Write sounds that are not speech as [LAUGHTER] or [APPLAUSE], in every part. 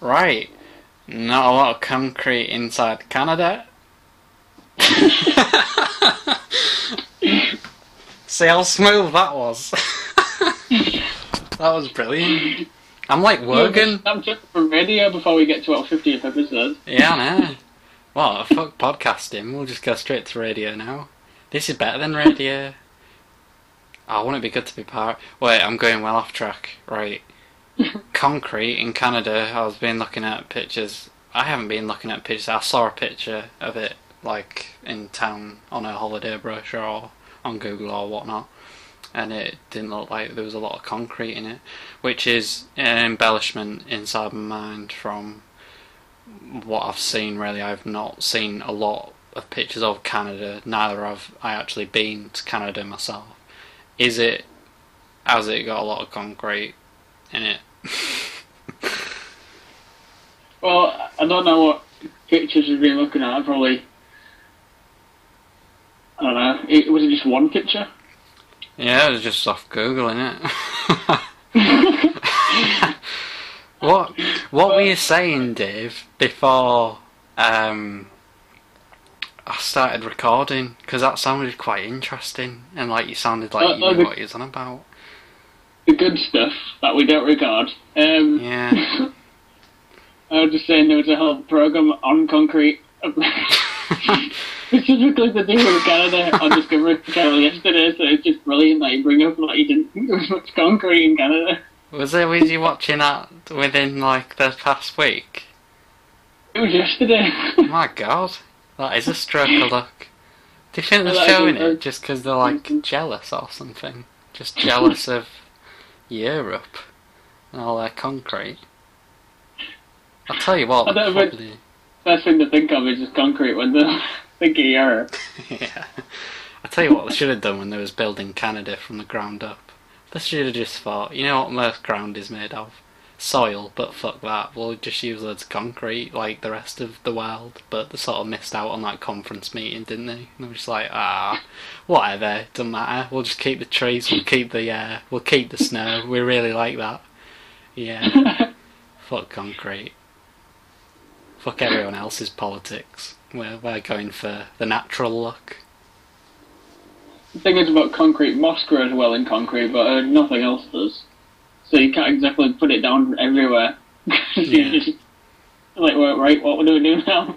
Right. Not a lot of concrete inside Canada. [LAUGHS] See how smooth that was? [LAUGHS] that was brilliant. I'm like Wogan. I'm just from radio before we get to our 50th episode. Yeah, I [LAUGHS] know. Well, fuck podcasting. We'll just go straight to radio now. This is better than radio. Oh, wouldn't it be good to be part? Wait, I'm going well off track. Right. Concrete in Canada. I was been looking at pictures. I haven't been looking at pictures. I saw a picture of it, like in town on a holiday brochure or on Google or whatnot, and it didn't look like there was a lot of concrete in it, which is an embellishment inside my mind from what I've seen. Really, I've not seen a lot of pictures of Canada. Neither have I actually been to Canada myself. Is it? Has it got a lot of concrete in it? Well, I don't know what pictures you've been looking at. Probably, I don't know. It, was it just one picture? Yeah, it was just off Google, innit? [LAUGHS] what What were you saying, Dave, before um, I started recording? Because that sounded quite interesting, and like you sounded like Uh, you knew what you was on about. The good stuff that we don't regard. Um, Yeah. [LAUGHS] I was just saying there was a whole program on concrete. Specifically to do with Canada on Discovery Channel yesterday, so it's just brilliant that you bring up like you didn't think there was much concrete in Canada. Was it? Was you watching that within like the past week? It was yesterday. [LAUGHS] My God, that is a stroke of luck. Do you think they're showing it just because they're like jealous or something? Just jealous of Europe and all their concrete. I'll tell you what, know probably. First thing to think of is just concrete when they [LAUGHS] think of Europe. [LAUGHS] yeah. I tell you what, they should have done when they was building Canada from the ground up. They should have just thought, you know what most ground is made of? Soil, but fuck that. We'll just use loads of concrete like the rest of the world. But they sort of missed out on that conference meeting, didn't they? And they were just like, ah, [LAUGHS] whatever, doesn't matter. We'll just keep the trees, we'll keep the uh, we'll keep the snow. We really like that. Yeah. [LAUGHS] fuck concrete. Fuck everyone else's politics. We're we're going for the natural look. The thing is about concrete, moss grows well in concrete, but uh, nothing else does. So you can't exactly put it down everywhere. [LAUGHS] Yeah. just- like, well, right, what do we do now?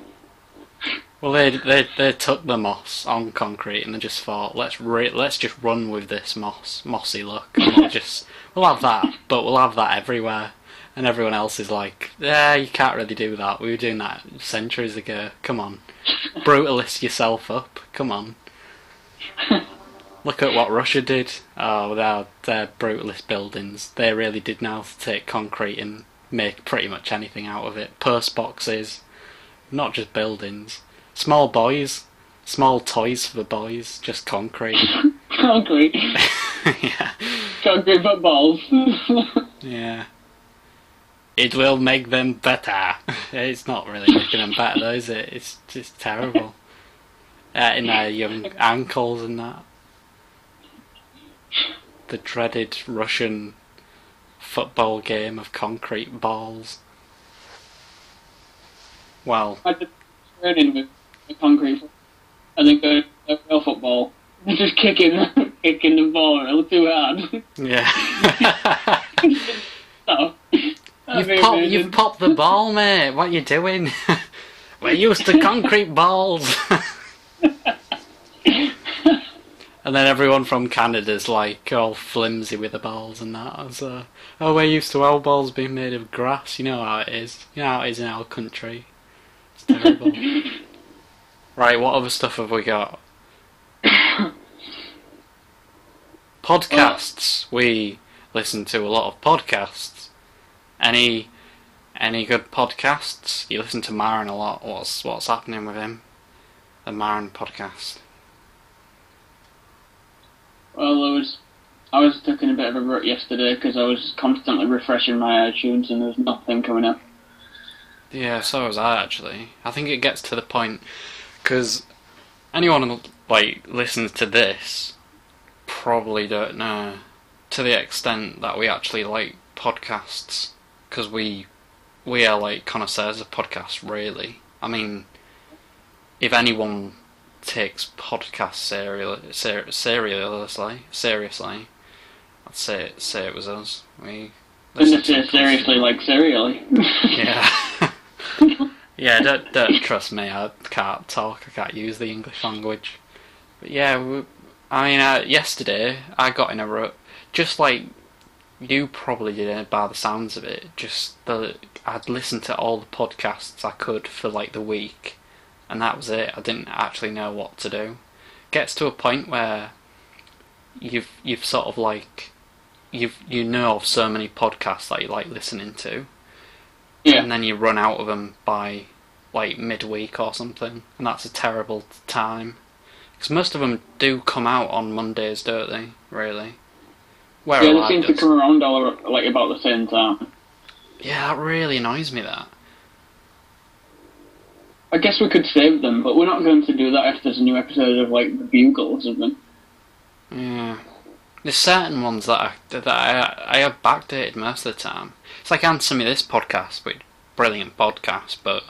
Well, they they they took the moss on concrete and they just thought, let's re- let's just run with this moss mossy look. And we'll just [LAUGHS] we'll have that, but we'll have that everywhere. And everyone else is like, yeah, you can't really do that. We were doing that centuries ago. Come on, brutalist yourself up. Come on. [LAUGHS] Look at what Russia did. Oh, their their brutalist buildings. They really did now take concrete and make pretty much anything out of it. Post boxes, not just buildings. Small boys, small toys for the boys, just concrete. [LAUGHS] concrete. [LAUGHS] yeah, concrete footballs. [LAUGHS] yeah. It will make them better. It's not really making them better, though, is it? It's just terrible. Uh, in their young ankles and that. The dreaded Russian football game of concrete balls. Well, I just training with the concrete and then go to real football. [LAUGHS] Just kicking, [LAUGHS] kicking the ball a little too hard. [LAUGHS] yeah. so, oh. that'd You've, pop, you've popped the ball, mate. What are you doing? We're used to concrete balls. And then everyone from Canada's like all flimsy with the balls and that. So, uh, oh, we're used to our balls being made of grass. You know how it is. You know how it is in our country. It's terrible. [LAUGHS] right, what other stuff have we got? [COUGHS] Podcasts. We listen to a lot of podcasts. Any any good podcasts? You listen to Maron a lot. What's what's happening with him? The Maron podcast. Well, I was, I was in a bit of a rut yesterday because I was constantly refreshing my iTunes and there was nothing coming up. Yeah, so was I actually. I think it gets to the point because anyone who, like listens to this probably don't know to the extent that we actually like podcasts because we we are like connoisseurs of podcasts, really. I mean, if anyone takes podcasts serial, ser- seriously, seriously, I'd say it, say it was us. We listen to seriously, like serially. Yeah. [LAUGHS] yeah, don't, don't trust me. I can't talk. I can't use the English language. But yeah, we, I mean, uh, yesterday I got in a rut, just like you probably did by the sounds of it. Just the I'd listened to all the podcasts I could for like the week, and that was it. I didn't actually know what to do. Gets to a point where you've you've sort of like you've you know of so many podcasts that you like listening to, yeah. and then you run out of them by like midweek or something, and that's a terrible time. Because most of them do come out on Mondays, don't they? Really? Where Yeah, they seem to come around all like about the same time. Yeah, that really annoys me. That. I guess we could save them, but we're not going to do that if there's a new episode of like the Bugle or something. Yeah. There's certain ones that I that I I have backdated most of the time. It's like Answer Me This podcast, which brilliant podcast, but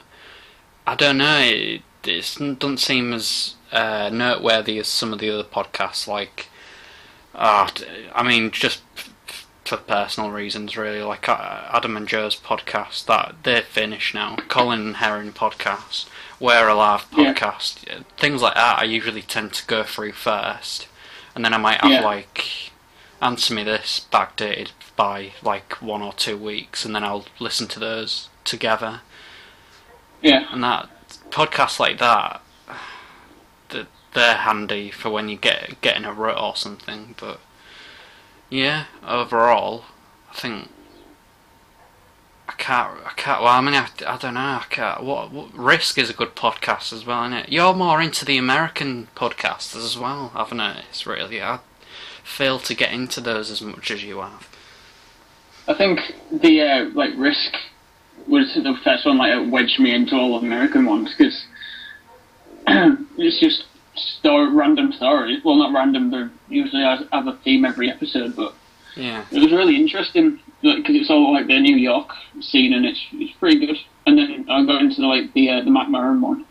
I don't know. It, it doesn't seem as uh, noteworthy as some of the other podcasts. Like, uh, I mean, just for personal reasons, really. Like uh, Adam and Joe's podcast, that they're finished now. Collings and Herrin podcast, We're Alive Yeah. podcast, things like that. I usually tend to go through first, and then I might have Yeah. like answer me this backdated by like one or two weeks, and then I'll listen to those together. Yeah. And that podcasts like that, they're handy for when you get get in a rut or something. But yeah, overall, I think I can't. I can't. Well, I mean, I, I don't know. I can't. What, what Risk is a good podcast as well, isn't it? You're more into the American podcasts as well, haven't it? It's really. I fail to get into those as much as you have. I think the uh, like Risk was the first one like that wedged me into all American ones because [CLEARS THROAT] it's just story, random stories. Well, not random. They usually has, have a theme every episode, but Yeah. it was really interesting because it's all like the New York scene and it's it's pretty good. And then I got into like the uh, the Marc Maron one,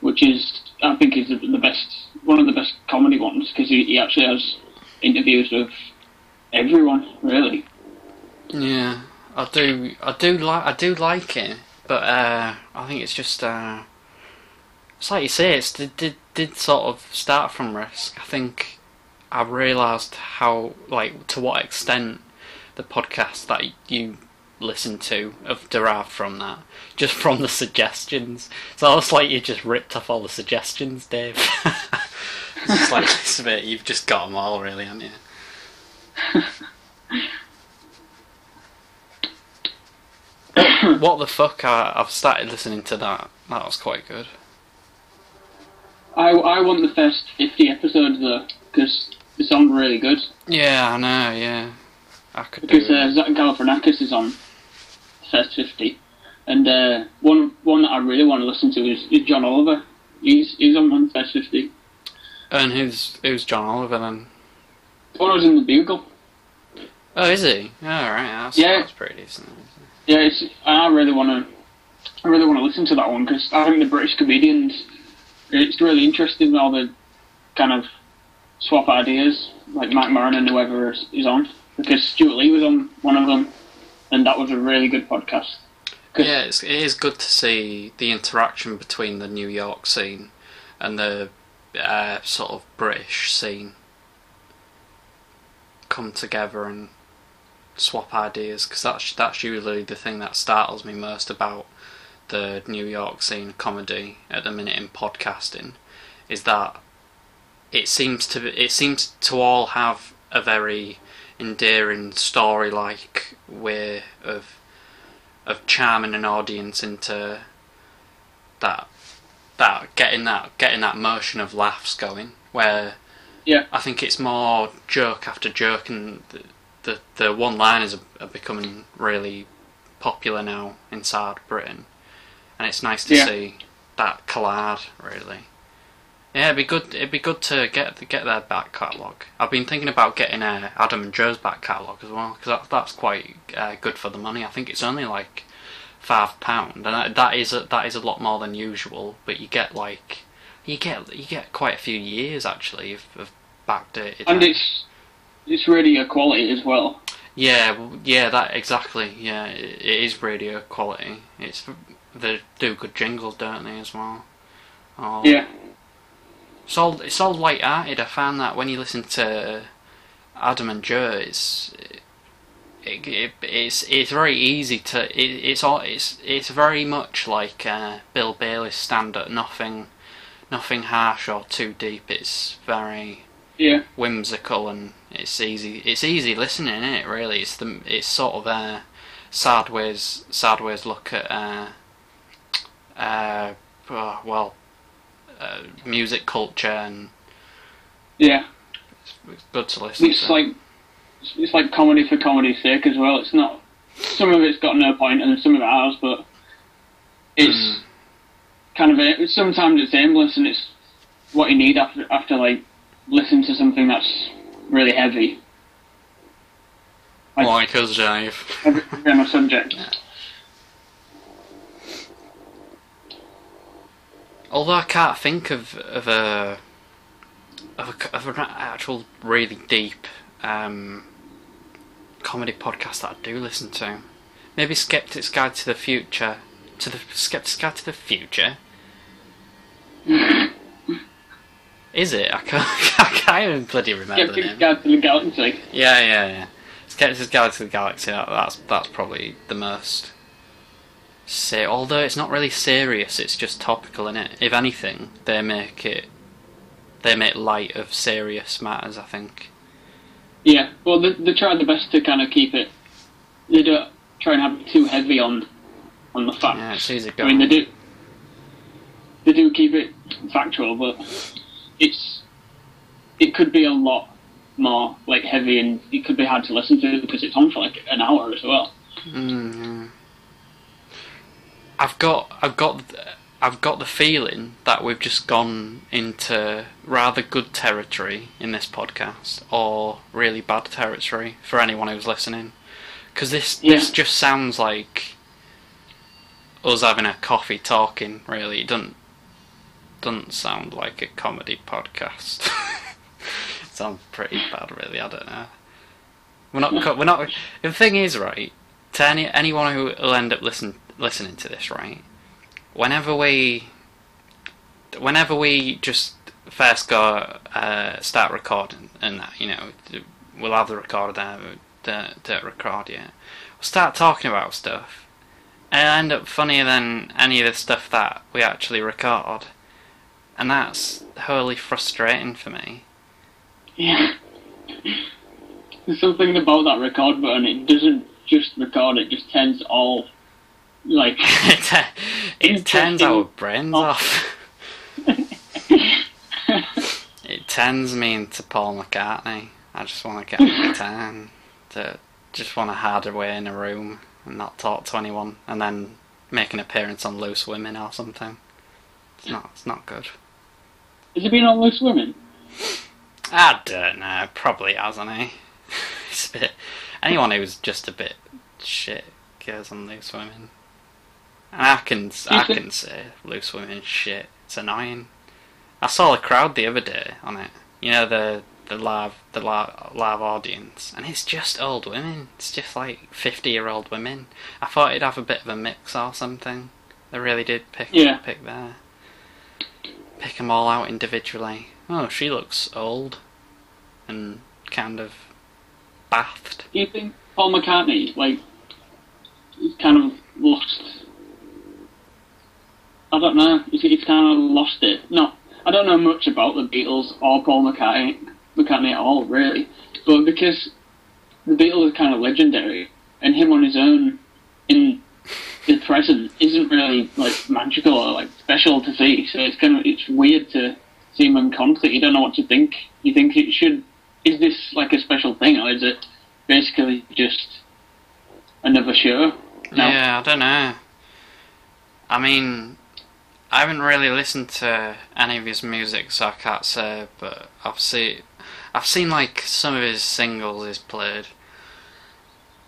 which is I think is the, the best one of the best comedy ones because he, he actually has interviews with everyone really. Yeah, I do. I do like. I do like it, but uh, I think it's just. Uh, it's like you say. it did, did did sort of start from risk. I think I realised how like to what extent the podcast that you listen to have derived from that, just from the suggestions. So it's like you just ripped off all the suggestions, Dave. [LAUGHS] it's just like this bit. You've just got them all, really, haven't you? [COUGHS] what the fuck? I, I've started listening to that. That was quite good. I I want the first fifty episodes though because they sound really good. Yeah, I know. Yeah, I could do. Because uh, Zach Galifianakis is on the first fifty, and uh, one one that I really want to listen to is, is John Oliver. He's he's on one first fifty. and who's who's John Oliver then? The one was in the Bugle. Oh, is he? Oh, right. That's, Yeah. that's pretty decent. Yeah, it's, I really want to. I really want to listen to that one because I think the British comedians. It's really interesting all the kind of swap ideas, like Marc Maron and whoever is, is on. Because Stewart Lee was on one of them, and that was a really good podcast. Yeah, it's, it is good to see the interaction between the New York scene and the uh, sort of British scene come together and swap ideas because that's that's usually the thing that startles me most about the New York scene comedy at the minute in podcasting is that it seems to it seems to all have a very endearing story like way of of charming an audience into that that getting that getting that motion of laughs going where Yeah. I think it's more joke after joke and the the, the one liners are, are becoming really popular now inside Britain and it's nice to Yeah. see that collide really yeah it'd be good it'd be good to get get their back catalogue I've been thinking about getting uh, Adam and Joe's back catalogue as well because that, that's quite uh, good for the money I think it's only like five pound, and that, that is a, that is a lot more than usual. But you get like you get you get quite a few years actually of, of backdated. And it's it's radio quality as well. Yeah, well, yeah, that exactly. Yeah, it, it is radio quality. It's they do good jingles, don't they, as well? Oh, Yeah. It's all it's all light-hearted. I found that when you listen to Adam and Joe, it's it, it, it's it's very easy to it, it's all it's it's very much like uh, Bill Bailey's stand-up. Nothing nothing harsh or too deep. It's very Yeah. whimsical and it's easy. It's easy listening, isn't it? Really, it's the it's sort of a sideways sideways look at uh, uh, oh, well, uh, music culture, and Yeah. it's, it's good to listen It's to. like it's like comedy for comedy's sake as well. It's not some of it's got no point and some of it has, but it's Mm. kind of a, sometimes it's aimless and it's what you need after after like listening to something that's really heavy. like- like us, Dave. On a subject. [LAUGHS] Although I can't think of of a of, a, of an actual really deep um, comedy podcast that I do listen to. Maybe Skeptic's Guide to the Future. To the Skeptic's Guide to the Future. Is it? I can't. [LAUGHS] I can't even bloody remember the Skeptic's. Guide to the Galaxy. Yeah, yeah, yeah. Skeptic's Guide to the Galaxy. That, that's that's probably the most. Say, although it's not really serious, it's just topical in it. If anything, they make it. They make light of serious matters. I think. Yeah, well, they, they try their best to kind of keep it. They don't try and have it too heavy on on the facts. Yeah, it's easy I mean, they do. They do keep it factual, but it's it could be a lot more like heavy, and it could be hard to listen to because it's on for like an hour as well. Mm, yeah. I've got, I've got, I've got the feeling that we've just gone into rather good territory in this podcast, or really bad territory for anyone who's listening. Because this, Yeah. this just sounds like us having a coffee talking. Really, it doesn't, doesn't sound like a comedy podcast. it [LAUGHS] sounds pretty bad, really. I don't know. We're not. We're not. The thing is, right? To any anyone who will end up listen listening to this, right? Whenever we, whenever we just first go uh, start recording, and that, you know, we'll have the recorder there, don't, don't record yet. We'll start talking about stuff, and it'll end up funnier than any of the stuff that we actually record, and that's wholly frustrating for me. Yeah. There's something about that record button. It doesn't just record; it just turns all like [LAUGHS] it, it turns our brains Oh. off. [LAUGHS] It turns me into Paul McCartney. I just want to get on the guitar to just want to hide away in a room and not talk to anyone, and then make an appearance on Loose Women or something. It's not. It's not good. Has it been on Loose Women? I don't know. Probably hasn't he? [LAUGHS] it's a bit. Anyone who's just a bit shit goes on Loose Women. And I can I can say Loose Women shit. It's annoying. I saw a crowd the other day on it. You know the the live the live, live audience, and it's just old women. It's just like fifty year old women. I thought it'd have a bit of a mix or something. They really did pick Yeah. pick there. Pick them all out individually. Oh, she looks old and kind of bathed. Do you think Paul McCartney like kind of lost? I don't know. He's, he's kind of lost it. No, I don't know much about the Beatles or Paul McCartney, McCartney at all, really. But because the Beatles are kind of legendary, and him on his own in the present isn't really like magical or like special to see. So it's kind of it's weird to see him in concert. You don't know what to think. You think it should. Is this like a special thing, or is it basically just another show? No. Yeah, I don't know. I mean, I haven't really listened to any of his music, so I can't say. But I've seen, I've seen like some of his singles he's played,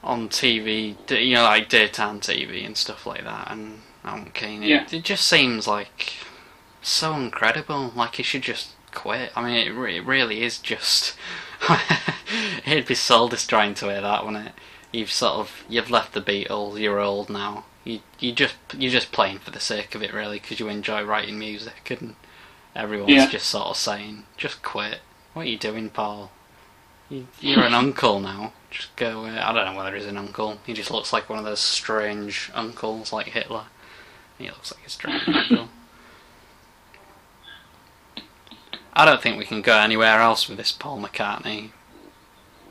on TV, you know, like daytime TV and stuff like that, and I'm keen. It, Yeah. it just seems like so incredible. Like he should just quit. I mean, it, re- it really is just. [LAUGHS] It'd be soul destroying to hear that, wouldn't it? You've sort of you've left the Beatles. You're old now. You you just you're just playing for the sake of it, really, because you enjoy writing music, and everyone's Yeah. just sort of saying, "Just quit." What are you doing, Paul? You, you're an uncle now. Just go away. I don't know whether he's an uncle. He just looks like one of those strange uncles, like Hitler. He looks like a strange [LAUGHS] uncle. I don't think we can go anywhere else with this Paul McCartney.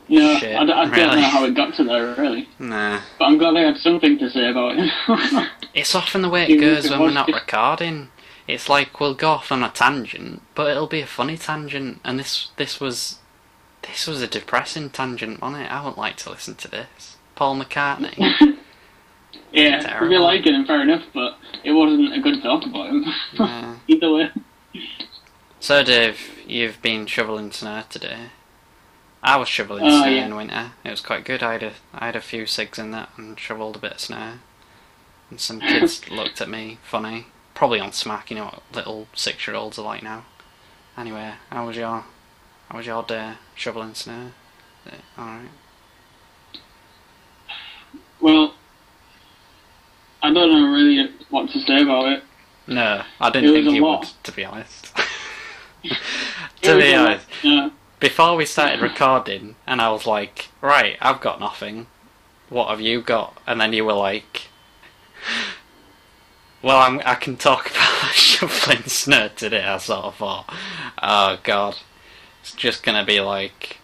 No, Shit, I, d- I don't really. know how it got to there really, Nah. but I'm glad they had something to say about it. [LAUGHS] It's often the way it goes when we're not recording. It's like we'll go off on a tangent, but it'll be a funny tangent, and this this was this was a depressing tangent, wasn't it? I wouldn't like to listen to this. Paul McCartney. [LAUGHS] yeah, if Terrible. you like it, then fair enough, but it wasn't a good talk about him. Yeah. [LAUGHS] Either way. So, Dave, you've been shoveling snow today. I was shoveling Oh, snow yeah. in winter. It was quite good. I had a I had a few cigs in that and shovelled a bit of snow. And some kids [LAUGHS] looked at me funny, probably on smack. You know what little six year olds are like now. Anyway, how was your how was your day shoveling snow? All right. Well, I don't know really what to say about it. No, I didn't was think you lot. would. To be honest. [LAUGHS] [LAUGHS] To be honest. yeah. Before we started recording, and I was like, right, I've got nothing. What have you got? And then you were like, well, I'm, I can talk [LAUGHS] about shoveling snow today. I sort of thought, oh god, it's just gonna be like.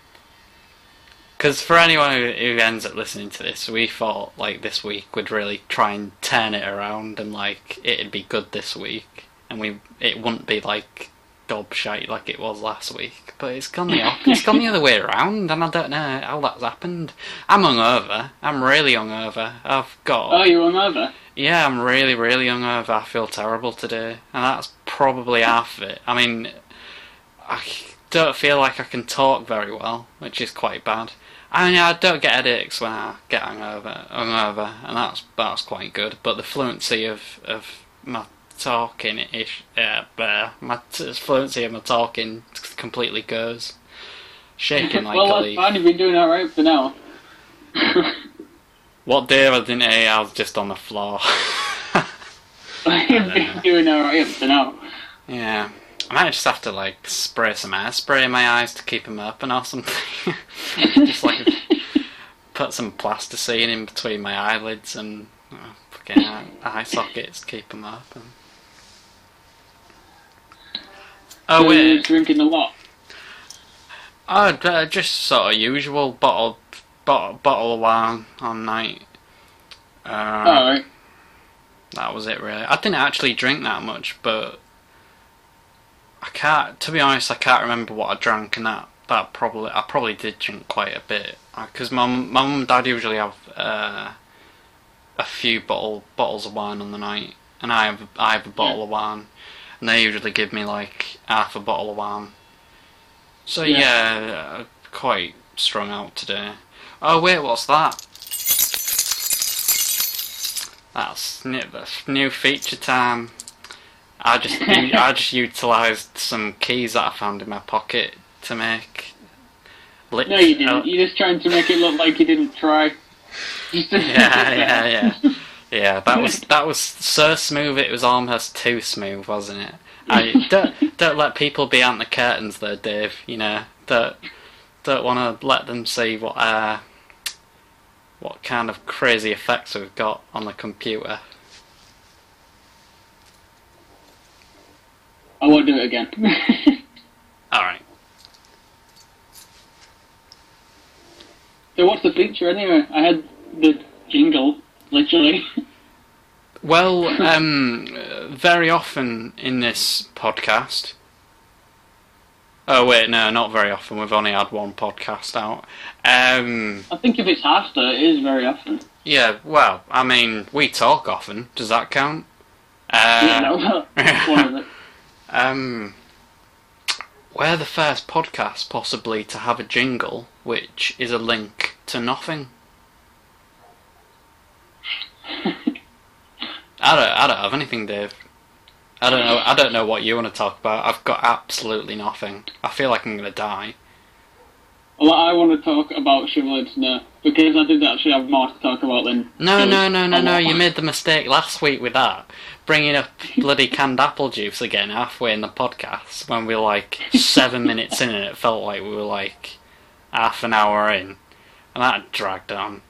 Because for anyone who, who ends up listening to this, we thought like this week would really try and turn it around and like it'd be good this week, and we it wouldn't be like gobshite like it was last week. But it's gone the op- it's gone the other way around, and I don't know how that's happened. I'm hungover. I'm really hungover. I've got Oh, you were over? yeah, I'm really, really hungover. I feel terrible today, and that's probably half of it. I mean, I don't feel like I can talk very well, which is quite bad. I mean, I don't get headaches when I get hungover, hungover, and that's that's quite good. But the fluency of of my talking ish, uh, uh, my t- fluency of my talking completely goes, shaking like well, a leaf. You've only been doing alright for now. [LAUGHS] What day I didn't I was just on the floor. [LAUGHS] You've been doing alright to now. Yeah. I might just have to like spray some hairspray in my eyes to keep them open or something. [LAUGHS] just like put some plasticine in between my eyelids and uh, fucking eye, eye sockets to keep them open. Oh you're drinking a lot. oh uh, just sort of usual bottle, bottle, bottle of wine on night. Uh, Alright. That was it, really. I didn't actually drink that much, but I can't. To be honest, I can't remember what I drank, and that that probably I probably did drink quite a bit because my mum mum and dad usually have uh, a few bottle bottles of wine on the night, and I have I have a bottle of wine, and they usually give me like half a bottle of wine. So Yeah. yeah, uh, quite strung out today. Oh wait, what's that? That's new, that's new feature time. I just [LAUGHS] I just utilised some keys that I found in my pocket to make. Lit- No, you didn't. uh, You're just trying to make it look like you didn't try. [LAUGHS] [LAUGHS] Yeah, yeah, yeah, yeah. That was [LAUGHS] that was so smooth. It was almost too smooth, wasn't it? I [LAUGHS] don't don't let people be behind the curtains, though, Dave. You know, don't don't want to let them see what uh what kind of crazy effects we've got on the computer. I won't do it again. [LAUGHS] All right. so what's the feature anyway? I had the jingle, literally. Well, um, very often in this podcast. Oh wait, no, not very often. We've only had one podcast out. Um, I think if it's half though, it is very often. yeah, well, I mean, we talk often. Does that count? yeah, Uh, no, [LAUGHS] one of it. um, we're the first podcast possibly to have a jingle, which is a link to nothing. I don't. I don't have anything, Dave. I don't know. I don't know what you want to talk about. I've got absolutely nothing. I feel like I'm gonna die. Well, I want to talk about Shriveled Snow because I did actually have more to talk about than. No, no, no, no, no. You [LAUGHS] made the mistake last week with that. Bringing up bloody canned apple juice again halfway in the podcast when we were like seven [LAUGHS] minutes in and it felt like we were like half an hour in. And that dragged on.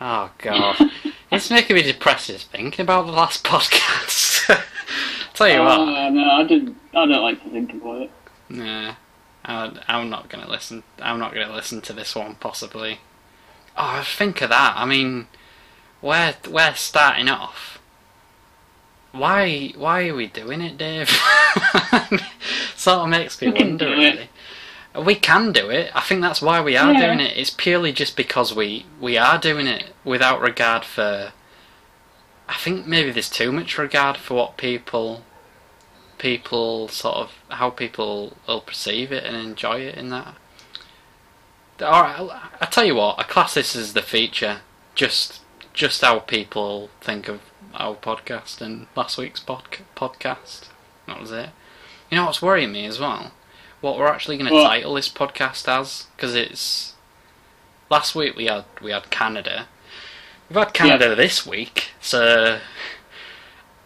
Oh, God. [LAUGHS] it's making me depressed just thinking about the last [LAUGHS] podcast. [LAUGHS] Tell you what. Uh, no, I didn't. I don't like to think about it. Nah, I, I'm not gonna listen. I'm not gonna listen to this one. Possibly. Oh, think of that. I mean, we're we're starting off. Why why are we doing it, Dave? [LAUGHS] sort of makes me wonder. Really. We can do it. I think that's why we are Yeah. doing it. It's purely just because we we are doing it without regard for. I think maybe there's too much regard for what people people sort of how people will perceive it and enjoy it in that. Alright, I tell you what, I class this as the feature. Just just how people think of our podcast and last week's podca- podcast. That was it. You know what's worrying me as well? What we're actually going to What? title this podcast as because it's last week we had we had Canada. We've had Canada this week, so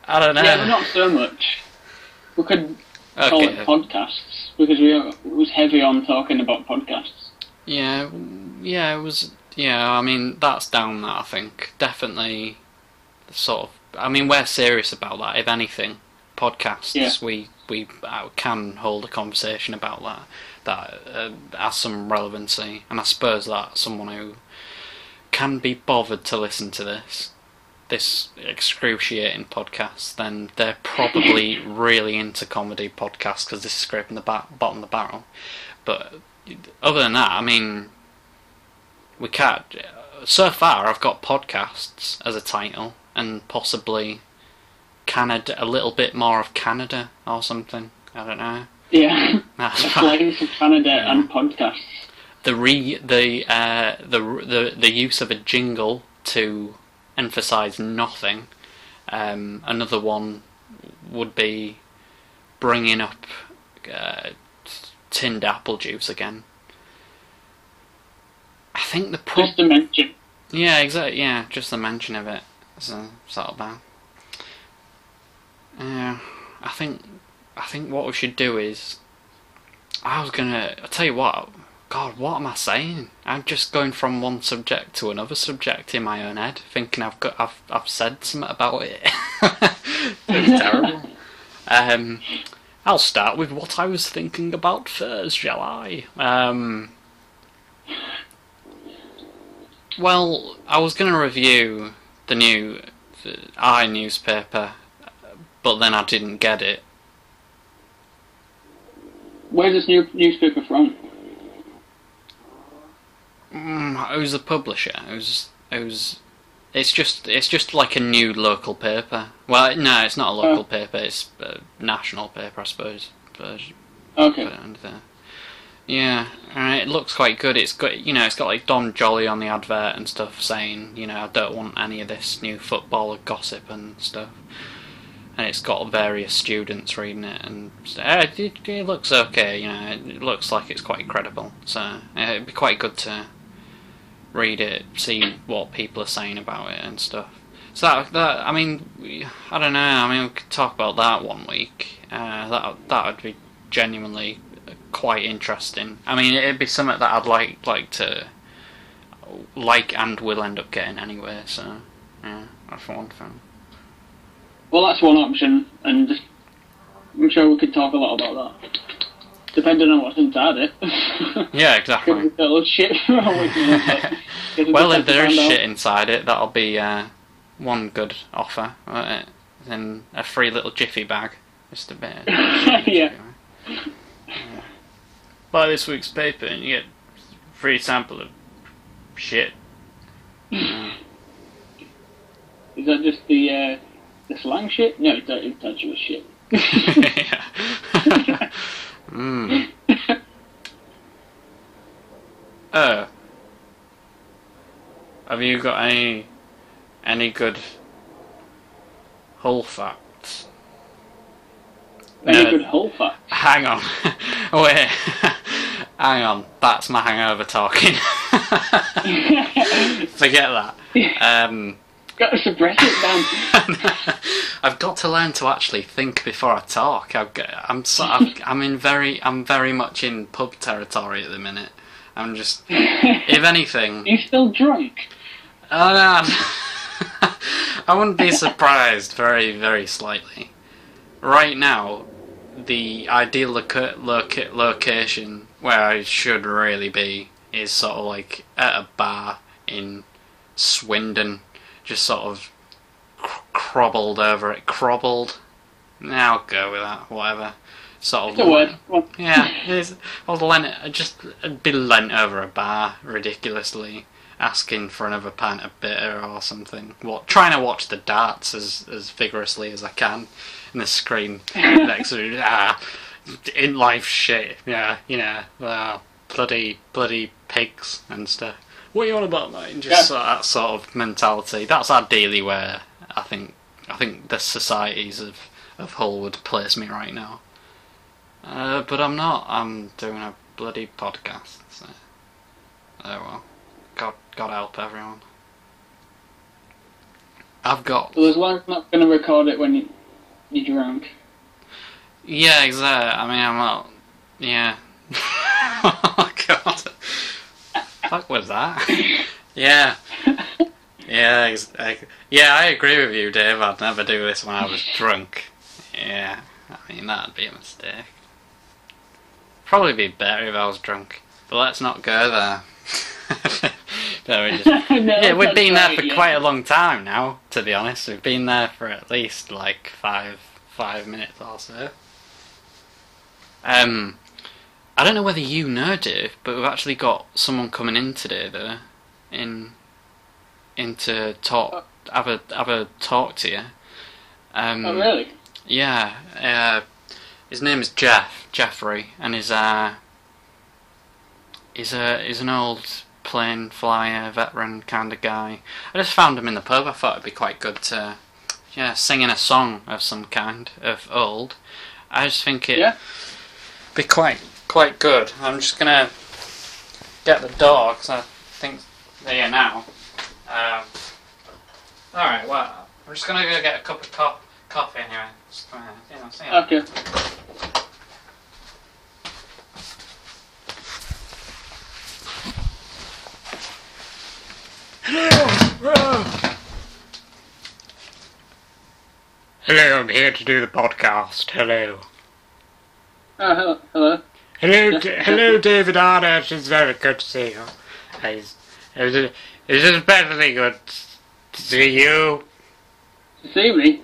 I don't know. Yeah, but not so much. We could call it podcasts because we are, was heavy on talking about podcasts. Yeah, yeah, it was. Yeah, I mean that's down that I think definitely. Sort of. I mean, we're serious about that. If anything, podcasts Yeah. we we can hold a conversation about that that uh, has some relevancy, and I suppose that someone who can be bothered to listen to this this excruciating podcast, then they're probably [LAUGHS] really into comedy podcasts because this is scraping the ba- bottom of the barrel. But other than that, I mean, we can't. So far, I've got podcasts as a title, and possibly Canada, a little bit more of Canada or something. I don't know. Yeah, [LAUGHS] That's a fine. place of Canada and podcasts. the re the uh, the the the use of a jingle to emphasize nothing. Um, another one would be bringing up uh, tinned apple juice again. I think the problem. Just to mention. Yeah, exactly. Yeah, just the mention of it is a sort of bad. Yeah, I think I think what we should do is I was gonna. I tell you what. God, what am I saying? I'm just going from one subject to another subject in my own head, thinking I've got I've I've said something about it. [LAUGHS] it's terrible. Um, I'll start with what I was thinking about first, shall I? Um, well, I was going to review the new the I newspaper, but then I didn't get it. Where's this new newspaper from? Mm, was the publisher? Who's who's? It's just it's just like a new local paper. Well, no, it's not a local Oh. paper. It's a national paper, I suppose. But Okay. put it under there. Yeah, and it looks quite good. It's got you know it's got like Dom Joly on the advert and stuff saying you know I don't want any of this new footballer gossip and stuff. And it's got various students reading it, and uh, it, it looks okay. You know, it, looks like it's quite credible. So uh, it'd be quite good to read it, see what people are saying about it and stuff. So that, that I mean, I don't know. I mean, we could talk about that one week. Uh, that that would be genuinely quite interesting. I mean, it'd be something that I'd like like to like and will end up getting anyway. So yeah, that's one thing. Well, that's one option, and I'm sure we could talk a lot about that. Depending on what's inside [LAUGHS] it. Yeah, exactly. total shit. we can look at. Guess well, if there is out. shit inside it, that'll be uh, one good offer. won't? Then a free little jiffy bag, just a bit. [LAUGHS] Yeah. Buy this week's paper and you get a free sample of shit. [LAUGHS] Is that just the uh, the slang shit? No, it's actual shit. yeah. [LAUGHS] mm. Oh. Have you got any any good Hull facts. Any No. good Hull facts? Hang on. [LAUGHS] Wait. Hang on. That's my hangover talking. [LAUGHS] Forget that. Um, Got to suppress it, Dan. [LAUGHS] I've got to learn to actually think before I talk. I've, I'm so, I'm, [LAUGHS] I'm in very I'm very much in pub territory at the minute. I'm just, if [LAUGHS] anything, you still drunk? oh no, I wouldn't be surprised very very slightly. Right now, the ideal loca- loca- location where I should really be is sort of like at a bar in Swindon, just sort of cr- crobbled over it. Crobbled? Now I'll go with that, whatever. Sort of. It's a word. Yeah, it's, I'll lent uh, just uh, be lent over a bar ridiculously, asking for another pint of bitter or something. What trying to watch the darts as as vigorously as I can, in the screen [LAUGHS] next to me. Ah, in life shit. Yeah, you know, well, bloody bloody pigs and stuff. What are you on about, mate? Just Yeah. that sort of mentality. That's ideally where I think I think the societies of of Hull would place me right now. Uh, but I'm not. I'm doing a bloody podcast. So. Oh well. God, God help everyone. I've got. well, as long as I'm not going to record it when you, you're drunk. Yeah, exactly. I mean, I'm not. Yeah. [LAUGHS] Fuck was that? [LAUGHS] Yeah. Yeah. Ex- I, yeah, I agree with you, Dave. I'd never do this when I was drunk. Yeah. I mean, that'd be a mistake. Probably be better if I was drunk. But let's not go there. [LAUGHS] no, we just [LAUGHS] no, yeah, we've been there right, for yeah. quite a long time now. To be honest, we've been there for at least like five five minutes or so. Um, I don't know whether you know, Dave, but we've actually got someone coming in today, though, in in to talk, have a have a talk to you. Um, Oh, really? yeah, uh, his name is Jeff Jeffrey, and he's uh, he's a he's an old plane flyer veteran kind of guy. I just found him in the pub. I thought it'd be quite good to, yeah, singing a song of some kind of old. I just think it Yeah. be quite quite good. I'm just gonna get the door because I think they're here now. Um, all right, well, I'm just gonna go get a cup of co- coffee anyway. Just, uh, you know. Okay. Hello, I'm here to do the podcast. Hello. Oh, hello. Hello. Hello, hello, David Arnott. It's very good to see you. It's, it's, especially good to see you. See me?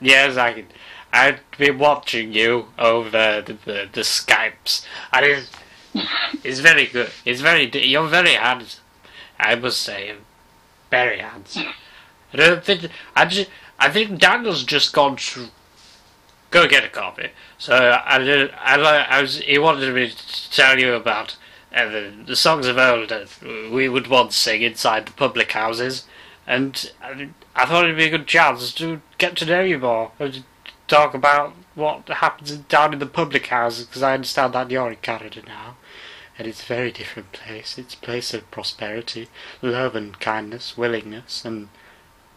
Yes, I can. I've been watching you over the the, the Skypes, and it's, [LAUGHS] it's very good. It's very. You're very handsome. I must say, very handsome. I don't think. I just. I think Daniel's just gone to go get a coffee. So I did. I, I was. He wanted me to tell you about uh, the, the songs of old that we would once sing inside the public houses, and I, I thought it'd be a good chance to get to know you more and talk about what happens down in the public houses because I understand that you're in Canada now. And it's a very different place. It's a place of prosperity, love and kindness, willingness, and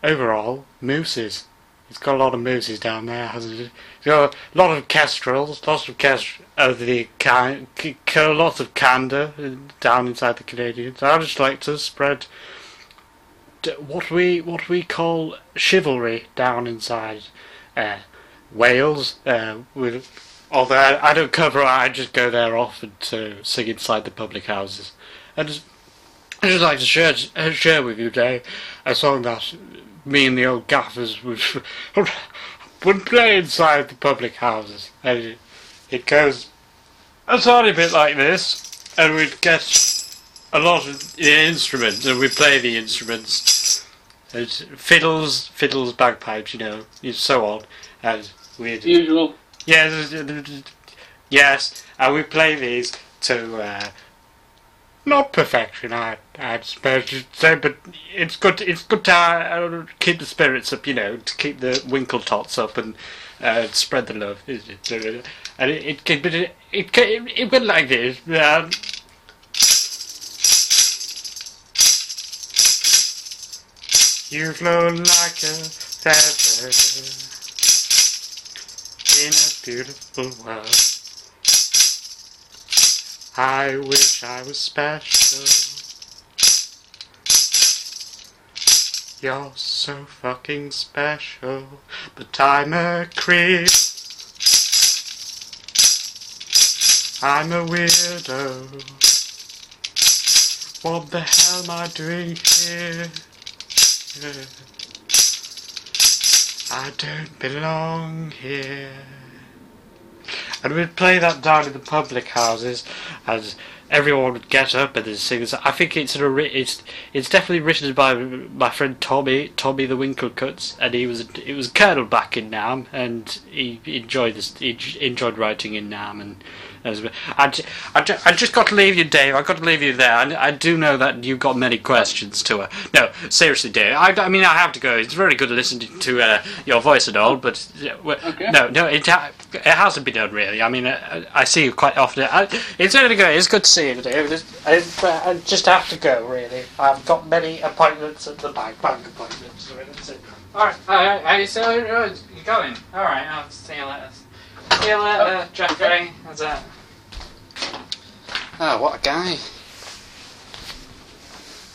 overall, mooses. It's got a lot of mooses down there, hasn't it? It's got a lot of kestrels, lots of kest of the kind, lots of candor uh, down inside the Canadians. I just like to spread what we what we call chivalry down inside uh, Wales. Uh, with although I, I don't cover, I just go there often to sing inside the public houses. I just I just like to share uh, share with you, today a song that me and the old gaffers would would play inside the public houses. And it, it goes a tiny bit like this, and we'd get a lot of the instruments, and we play the instruments. There's fiddles, fiddles, bagpipes, you know, and so on, and we'd Usual. Yes, yes, and we play these to uh, not perfection, I I suppose you'd say, but it's good. It's good to uh, keep the spirits up, you know, to keep the winkle tots up and uh, spread the love. And it it can, it it it, went like this. Um, you flow like a feather in a beautiful world. I wish I was special. You're so fucking special, but I'm a creep. I'm a weirdo. What the hell am I doing here? I don't belong here. And we'd play that down in the public houses, as everyone would get up and sing. I think it's a, it's it's definitely written by my friend Tommy Tommy the Winklecuts, and he was it was colonel back in Nam, and he enjoyed this. He enjoyed writing in Nam, and as I, I, I just got to leave you, Dave. I got to leave you there. I, I do know that you've got many questions to her. No, seriously, Dave. I, I mean, I have to go. It's very good to listen to uh, your voice and all, but uh, Okay. no, no, it ha- it hasn't been done really. I mean, I, I see you quite often. I, it's really good. It's good to see you, Dave. It's, it's, uh, I just have to go. Really, I've got many appointments at the bank. Bank appointments. So that's. All right. All right. Are you still you're going? All right. I'll see you later. See you later, Oh, Jeffrey. How's that? Oh, what a guy.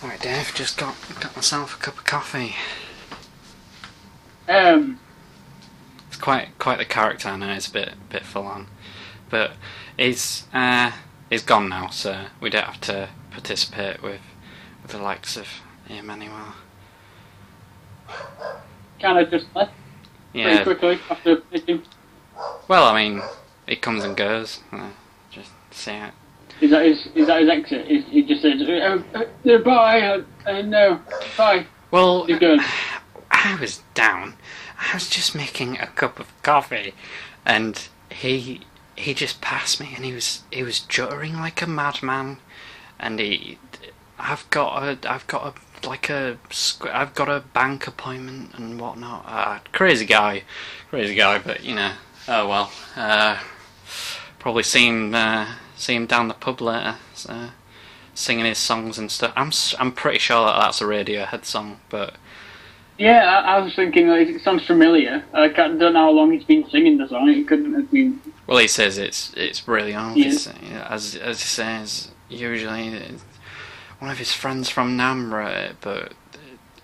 Alright, Dave, just got got myself a cup of coffee. Um, It's quite quite the character, I know it's a bit bit full on. But he's uh he's gone now, so we don't have to participate with with the likes of him anymore. kind of just left pretty Yeah. quickly after pitching. Well, I mean, it comes and goes. Uh, just see it. Is that his? Is that his exit? Is, he just said, uh, uh, "Bye, uh, uh, no, bye." Well, You're good. [SIGHS] I was down. I was just making a cup of coffee, and he he just passed me, and he was he was juttering like a madman, and he, I've got a I've got a like a I've got a bank appointment and whatnot. Uh, crazy guy, crazy guy, but you know, oh well. Uh, probably see him uh, see him down the pub later. So. Singing his songs and stuff. I'm I'm pretty sure that that's a Radiohead song, but Yeah, I, I was thinking like, it sounds familiar. I can't, don't know how long he's been singing the song. It couldn't have been. Well, he says it's it's really old. Yeah. It's, as as he says, usually one of his friends from Nam wrote it, but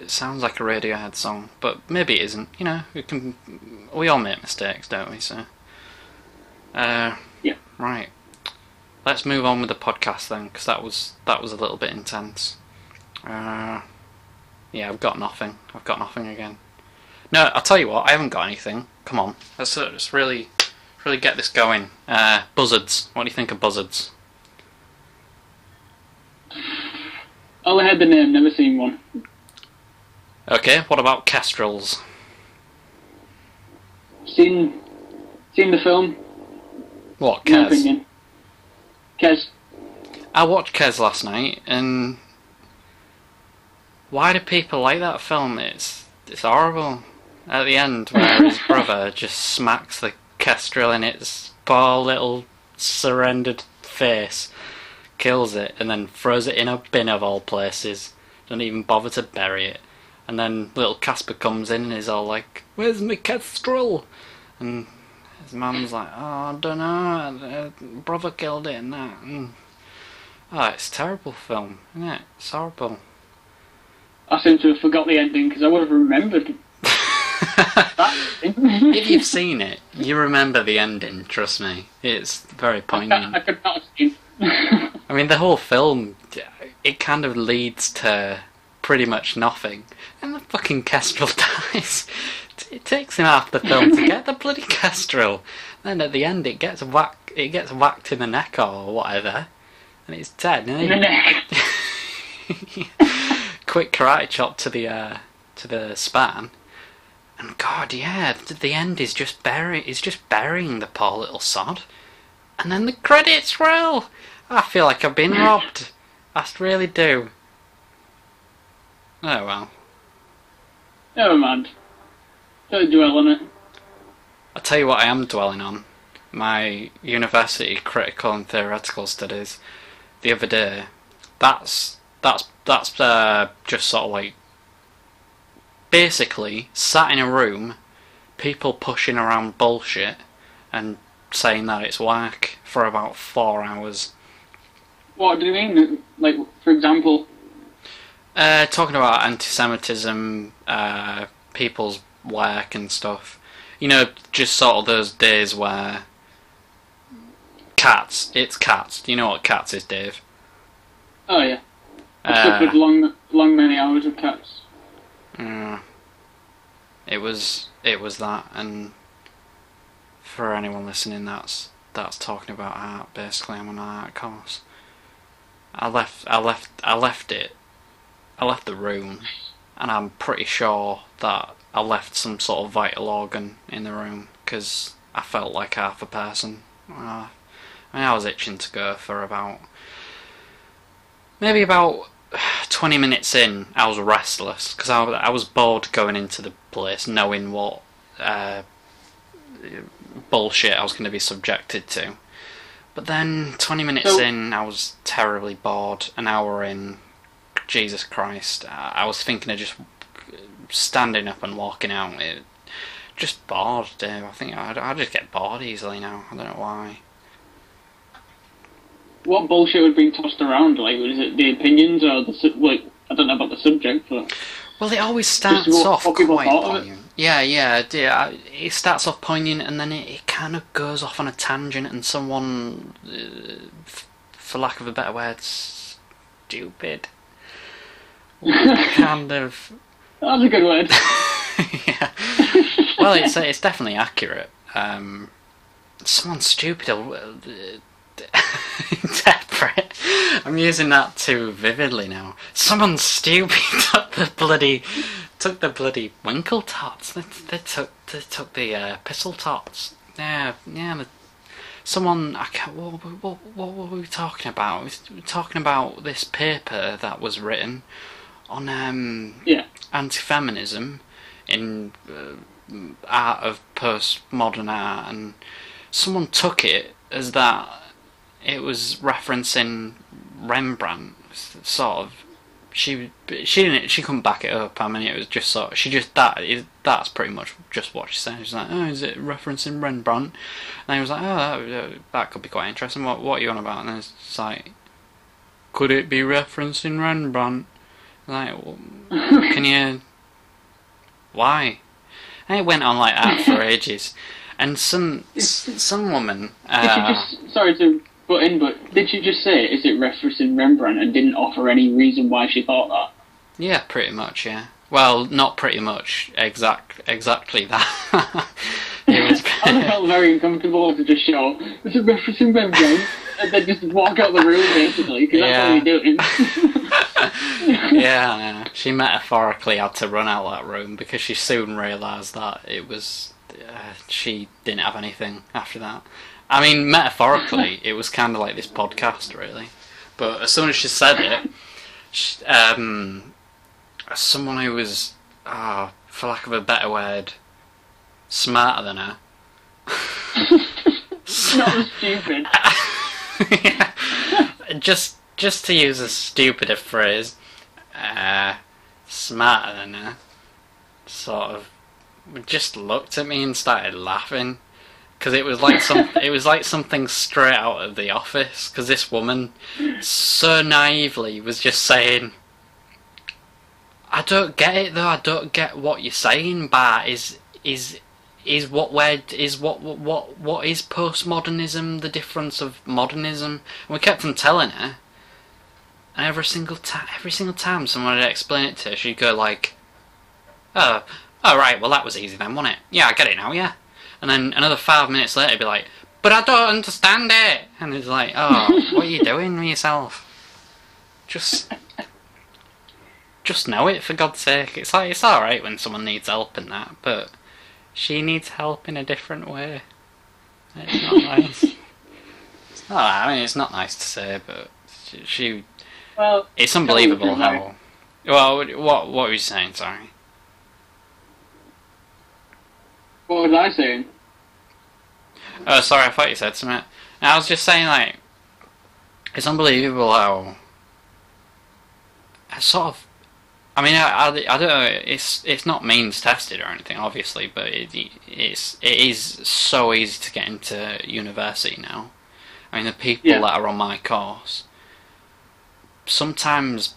it sounds like a Radiohead song. But maybe it isn't. You know, we can we all make mistakes, don't we? So, uh, Yeah. right. Let's move on with the podcast then, because that was that was a little bit intense. Uh, yeah, I've got nothing. I've got nothing again. No, I'll tell you what. I haven't got anything. Come on, let's uh, let's really really get this going. Uh, buzzards. What do you think of buzzards? Only heard the name, never seen one. Okay. What about kestrels? Seen, seen the film. What Kes? Kes. I watched Kes last night, and why do people like that film? It's it's horrible. At the end, where his [LAUGHS] brother just smacks the kestrel in its poor little surrendered face, kills it, and then throws it in a bin of all places. Don't even bother to bury it. And then little Casper comes in and is all like, "Where's my kestrel?" And his mum's like, "Oh, I don't know. Brother killed it and that." And Oh, it's a terrible film, isn't it? It's horrible. I seem to have forgot the ending because I would have remembered [LAUGHS] if you've seen it, you remember the ending, trust me. It's very poignant. I could not have seen. [LAUGHS] I mean, the whole film, it kind of leads to pretty much nothing. And the fucking Kestrel [LAUGHS] dies. It takes him half the film to get the bloody Kestrel. Then at the end, it gets whack, it gets whacked in the neck or whatever, and it's dead. And in the neck. Quick karate chop to the uh, to the span. And God, yeah, the end is just bury is just burying the poor little sod. And then the credits roll. I feel like I've been robbed. I really do. Oh well. Never mind. Don't dwell on it. I'll tell you what I am dwelling on. My university critical and theoretical studies the other day. That's that's that's uh, just sort of like basically sat in a room, people pushing around bullshit and saying that it's whack for about four hours. What do you mean? Like, for example, Uh, talking about anti-Semitism, uh, people's work and stuff. You know, just sort of those days where cats. It's cats. Do you know what cats is, Dave? oh yeah, Suffered Uh, long, long many hours of cats. mm, it was it was that, and for anyone listening, that's that's talking about art. Basically, I'm on an art course. I left. I left. I left it. I left the room, and I'm pretty sure that I left some sort of vital organ in the room because I felt like half a person. Uh, I mean, I was itching to go for about maybe about 20 minutes in. I was restless because I, I was bored going into the place, knowing what uh, bullshit I was going to be subjected to. But then 20 minutes So- in, I was terribly bored. An hour in, Jesus Christ, I I was thinking of just standing up and walking out. It, just bored, Dave. I think I I just get bored easily now. I don't know why. What bullshit was being tossed around? Like, was it the opinions or the like? I don't know about the subject, but Well, it always starts what- off what quite thought of it. poignant. Yeah, yeah, yeah. It starts off poignant, and then it, it kind of goes off on a tangent, and someone, uh, f- for lack of a better word, stupid, [LAUGHS] kind of. that's a good word. [LAUGHS] yeah. Well, it's it's definitely accurate. Um, someone stupid will [LAUGHS] interpret. I'm using that too vividly now. Someone stupid [LAUGHS] took the bloody took the bloody winkle tots. They, they took they took the uh, pistol tots. Yeah, yeah. The, someone I can't. What, what, what were we talking about? We were talking about this paper that was written on um Yeah. anti-feminism in uh, art of postmodern art, and someone took it as that it was referencing Rembrandt, sort of. She she didn't she couldn't back it up. I mean, it was just sort. Of, she just that is that's pretty much just what she said. She's like, oh, is it referencing Rembrandt? And I was like, oh, that, that could be quite interesting. What what are you on about? And it's like, could it be referencing Rembrandt? Like, well, can you? Why? And it went on like that for [LAUGHS] ages, and some some woman. Uh, just sorry to butt in, but did she just say is it referencing Rembrandt and didn't offer any reason why she thought that? yeah, pretty much. Yeah. Well, not pretty much. Exact exactly that. [LAUGHS] it was. [LAUGHS] I felt very uncomfortable to just show is it referencing Rembrandt and then just walk out the room basically because Yeah. that's what you're doing. [LAUGHS] yeah, she metaphorically had to run out that room because she soon realised that it was uh, she didn't have anything after that. I mean, metaphorically, it was kind of like this podcast, really. But as soon as she said it, she, um, someone who was, ah, for lack of a better word, smarter than her. [LAUGHS] Not stupid. [LAUGHS] just just to use a stupider phrase, uh, smarter than her, sort of, just looked at me and started laughing because it was like some [LAUGHS] it was like something straight out of the office because this woman so naively was just saying I don't get it though. I don't get what you're saying but is is is what where is what what what is postmodernism the difference of modernism? And we kept on telling her. And every single time every single time someone would explain it to her she'd go like oh oh right. Well that was easy then wasn't it? Yeah I get it now yeah and then another five minutes later be like but I don't understand it and it's like oh [LAUGHS] what are you doing with yourself just just know it for God's sake it's like it's alright when someone needs help and that but she needs help in a different way. It's not [LAUGHS] nice. It's not, I mean, it's not nice to say, but she, she Well, It's unbelievable how. Well, what what were you saying? Sorry. What was I saying? Oh, sorry. I thought you said something. I was just saying like, it's unbelievable how. I sort of. I mean, I, I, I don't know. It's it's not means tested or anything, obviously, but it, it's it is so easy to get into university now. I mean, the people Yeah. that are on my course sometimes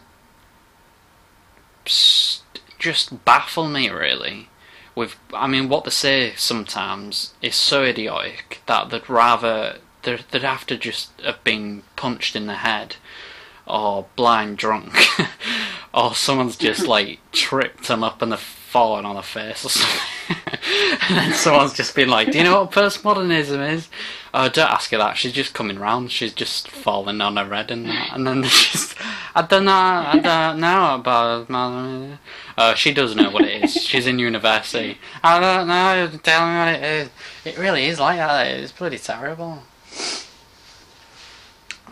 just baffle me really. With I mean, what they say sometimes is so idiotic that they'd rather they'd, they'd have to just have been punched in the head or blind drunk [LAUGHS] or someone's just [LAUGHS] like tripped them up and they've fallen on the face or something. [LAUGHS] And then someone's just been like do you know what postmodernism is? Oh don't ask her that. She's just coming round. She's just fallen on her head and that. And then she's I don't know I don't know about modernism." Uh, she does know what it is she's in university I don't know tell me what it is it really is like that it's bloody terrible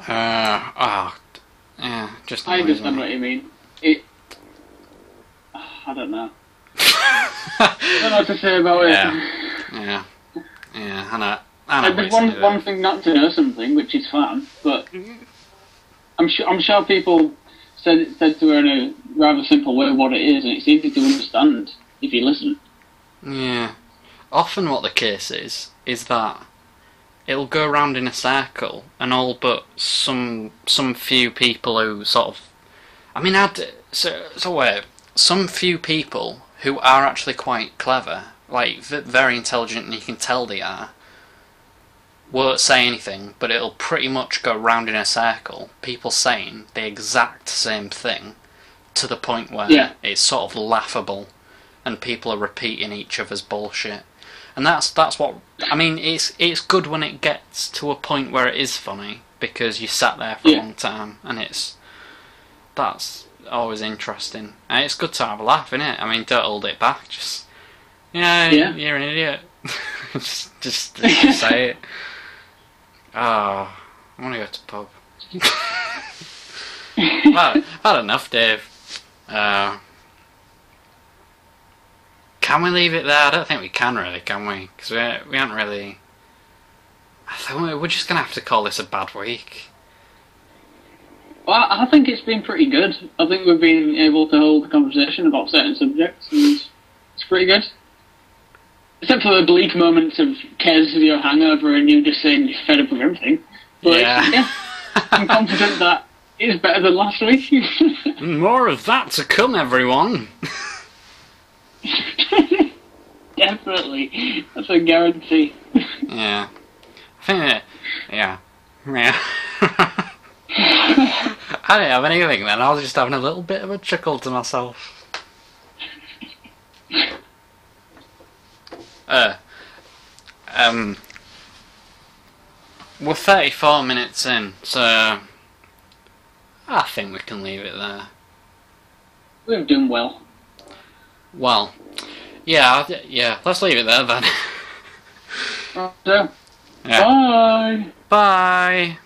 uh, oh, yeah, just I annoys understand me. what you mean. It. I don't know. I don't know what to say about Yeah. it. yeah, yeah, I know. I know Like, there's one one thing not to know something, which is fun, but I'm sure I'm sure people said said to her in a rather simple way what it is, and it's easy to understand if you listen. Yeah. Often what the case is, is that it'll go round in a circle, and all but some some few people who sort of, I mean, I'd so so wait, some few people who are actually quite clever, like very intelligent, and you can tell they are, won't say anything, but it'll pretty much go round in a circle, people saying the exact same thing, to the point where Yeah. it's sort of laughable, and people are repeating each other's bullshit. And that's that's what I mean. It's it's good when it gets to a point where it is funny because you sat there for Yeah. a long time, and it's that's always interesting. And it's good to have a laugh, isn't it? I mean, don't hold it back. Just yeah, Yeah. you're an idiot. [LAUGHS] just, just just say it. [LAUGHS] Oh, I want to go to pub. [LAUGHS] I've had, enough, Dave. Uh, can we leave it there? I don't think we can really, can we? Because we, we haven't really. I think we- we're just gonna have to call this a bad week. Well, I I think it's been pretty good. I think we've been able to hold a conversation about certain subjects, and it's pretty good. Except for the bleak moments of Kes with your hangover and you just saying you're fed up with everything. But Yeah. yeah, I'm confident that it's better than last week. [LAUGHS] Hmm, more of that to come, everyone. [LAUGHS] Definitely. That's a guarantee. [LAUGHS] Yeah, I think that. Yeah, yeah. I didn't have anything then. I was just having a little bit of a chuckle to myself. Uh, um, we're 34 minutes in, so I think we can leave it there. We've done well. Well, yeah, yeah, let's leave it there then. [LAUGHS] Yeah. bye. Bye.